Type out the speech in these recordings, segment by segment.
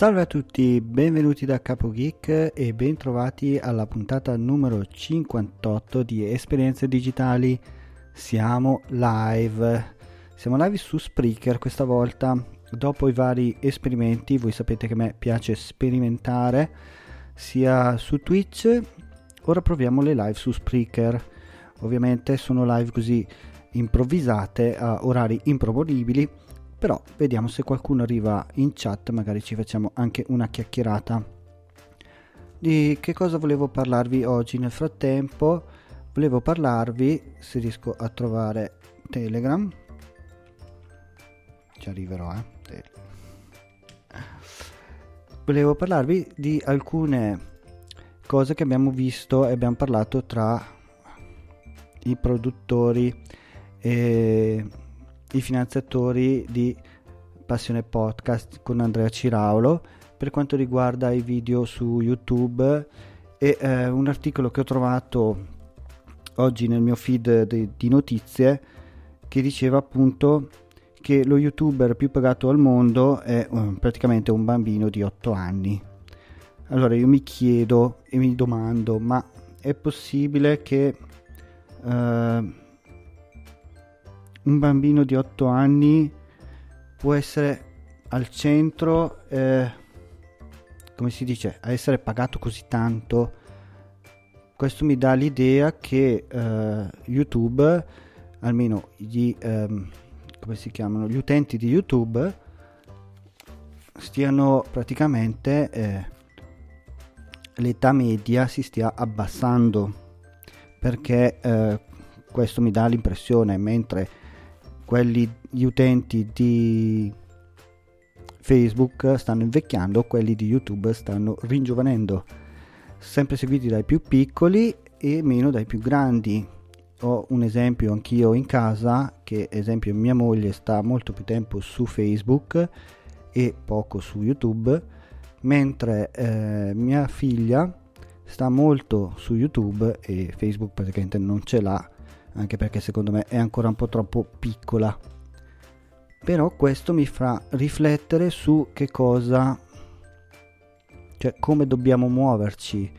Salve a tutti, benvenuti da Capo Geek e bentrovati alla puntata numero 58 di Esperienze Digitali. Siamo live, siamo live su Spreaker questa volta. Dopo i vari esperimenti, voi sapete che a me piace sperimentare sia su Twitch, ora proviamo le live su Spreaker. Ovviamente sono live così improvvisate a orari improponibili però vediamo se qualcuno arriva in chat, magari ci facciamo anche una chiacchierata. Di che cosa volevo parlarvi oggi nel frattempo? Volevo parlarvi, se riesco a trovare Telegram, ci arriverò eh. Volevo parlarvi di alcune cose che abbiamo visto e abbiamo parlato tra i produttori e i finanziatori di Passione Podcast con Andrea Ciraulo per quanto riguarda i video su YouTube e eh, un articolo che ho trovato oggi nel mio feed di, di notizie che diceva appunto che lo youtuber più pagato al mondo è uh, praticamente un bambino di 8 anni. Allora io mi chiedo e mi domando, ma è possibile che uh, un bambino di 8 anni può essere al centro, eh, come si dice, a essere pagato così tanto. Questo mi dà l'idea che eh, YouTube, almeno gli, ehm, come si chiamano, gli utenti di YouTube, stiano praticamente eh, l'età media si stia abbassando perché eh, questo mi dà l'impressione mentre quelli, gli utenti di Facebook stanno invecchiando, quelli di YouTube stanno ringiovanendo, sempre seguiti dai più piccoli e meno dai più grandi. Ho un esempio anch'io in casa, che esempio mia moglie sta molto più tempo su Facebook e poco su YouTube, mentre eh, mia figlia sta molto su YouTube e Facebook praticamente non ce l'ha anche perché secondo me è ancora un po' troppo piccola. Però questo mi fa riflettere su che cosa, cioè come dobbiamo muoverci.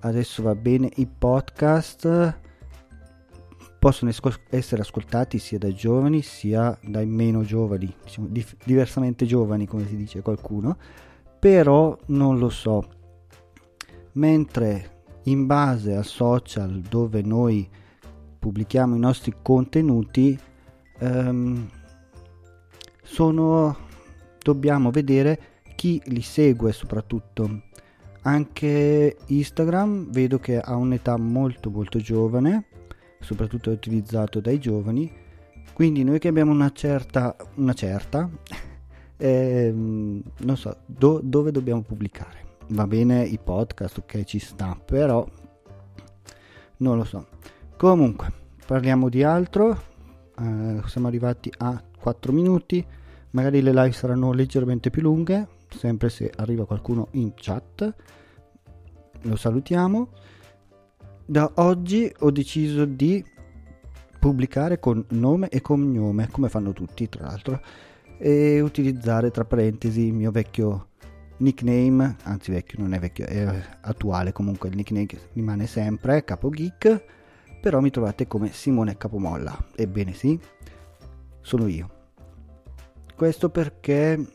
Adesso va bene i podcast possono essere ascoltati sia dai giovani sia dai meno giovani, diciamo, diversamente giovani come si dice qualcuno, però non lo so. Mentre in base al social dove noi pubblichiamo i nostri contenuti ehm, sono dobbiamo vedere chi li segue soprattutto. Anche Instagram vedo che ha un'età molto molto giovane soprattutto è utilizzato dai giovani. Quindi noi che abbiamo una certa una certa ehm, non so do, dove dobbiamo pubblicare? Va bene i podcast ok ci sta però non lo so Comunque, parliamo di altro. Eh, siamo arrivati a 4 minuti. Magari le live saranno leggermente più lunghe, sempre se arriva qualcuno in chat. Lo salutiamo. Da oggi ho deciso di pubblicare con nome e cognome, come fanno tutti tra l'altro, e utilizzare tra parentesi il mio vecchio nickname, anzi vecchio non è vecchio, è attuale comunque il nickname rimane sempre, Capo Geek però mi trovate come Simone Capomolla. Ebbene sì, sono io. Questo perché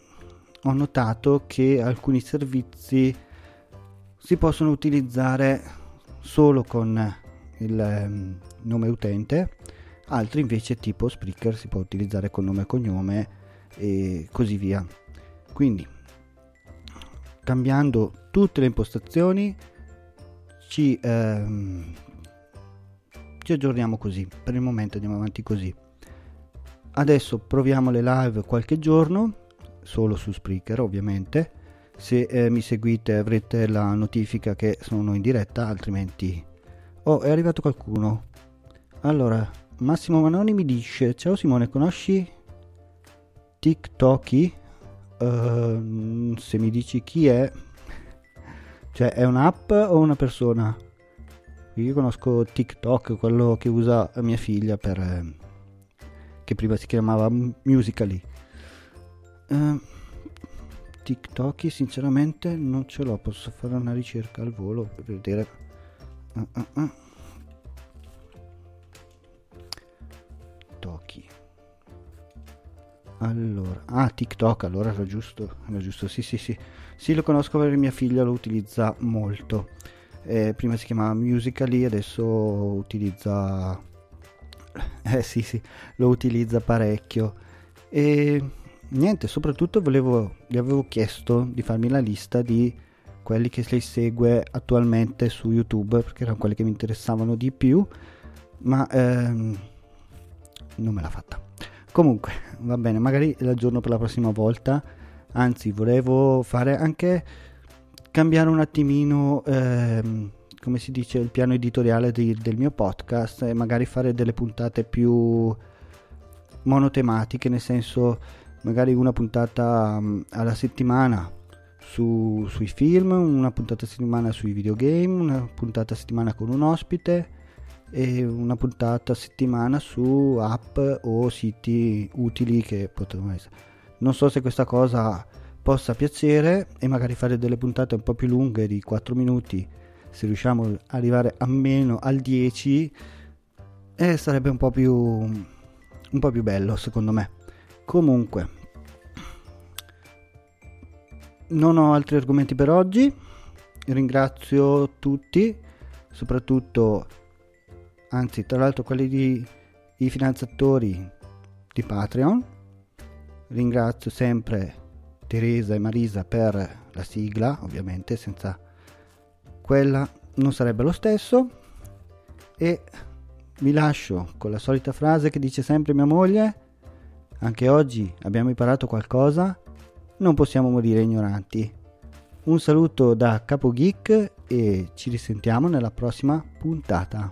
ho notato che alcuni servizi si possono utilizzare solo con il ehm, nome utente, altri invece tipo Spreaker si può utilizzare con nome e cognome e così via. Quindi cambiando tutte le impostazioni ci ehm, ci aggiorniamo così per il momento andiamo avanti così adesso proviamo le live qualche giorno solo su Spreaker ovviamente se eh, mi seguite avrete la notifica che sono in diretta altrimenti Oh, è arrivato qualcuno. Allora, Massimo Manoni mi dice: Ciao Simone, conosci TikToki? Uh, se mi dici chi è, cioè è un'app o una persona? Io conosco TikTok, quello che usa mia figlia per. Eh, che prima si chiamava Musically. Uh, TikTok sinceramente non ce l'ho, posso fare una ricerca al volo per vedere. Uh, uh, uh. Toki. Allora, ah, TikTok, allora era giusto, era giusto, sì, sì, sì. Sì, lo conosco perché mia figlia lo utilizza molto. Eh, prima si chiamava Musical.ly, adesso utilizza... Eh sì, sì, lo utilizza parecchio. E niente, soprattutto volevo, gli avevo chiesto di farmi la lista di quelli che lei segue attualmente su YouTube, perché erano quelli che mi interessavano di più, ma ehm, non me l'ha fatta. Comunque, va bene, magari l'aggiorno per la prossima volta. Anzi, volevo fare anche cambiare un attimino, ehm, come si dice, il piano editoriale di, del mio podcast e magari fare delle puntate più monotematiche, nel senso magari una puntata um, alla settimana su, sui film, una puntata a settimana sui videogame, una puntata a settimana con un ospite e una puntata a settimana su app o siti utili che potrebbero essere. Non so se questa cosa possa piacere e magari fare delle puntate un po' più lunghe di 4 minuti se riusciamo ad arrivare almeno al 10 eh, sarebbe un po' più un po' più bello secondo me. Comunque non ho altri argomenti per oggi. Ringrazio tutti soprattutto anzi tra l'altro quelli di i finanziatori di Patreon. Ringrazio sempre Teresa e Marisa per la sigla ovviamente senza quella non sarebbe lo stesso. E vi lascio con la solita frase che dice sempre mia moglie anche oggi abbiamo imparato qualcosa non possiamo morire ignoranti. Un saluto da Capo Geek e ci risentiamo nella prossima puntata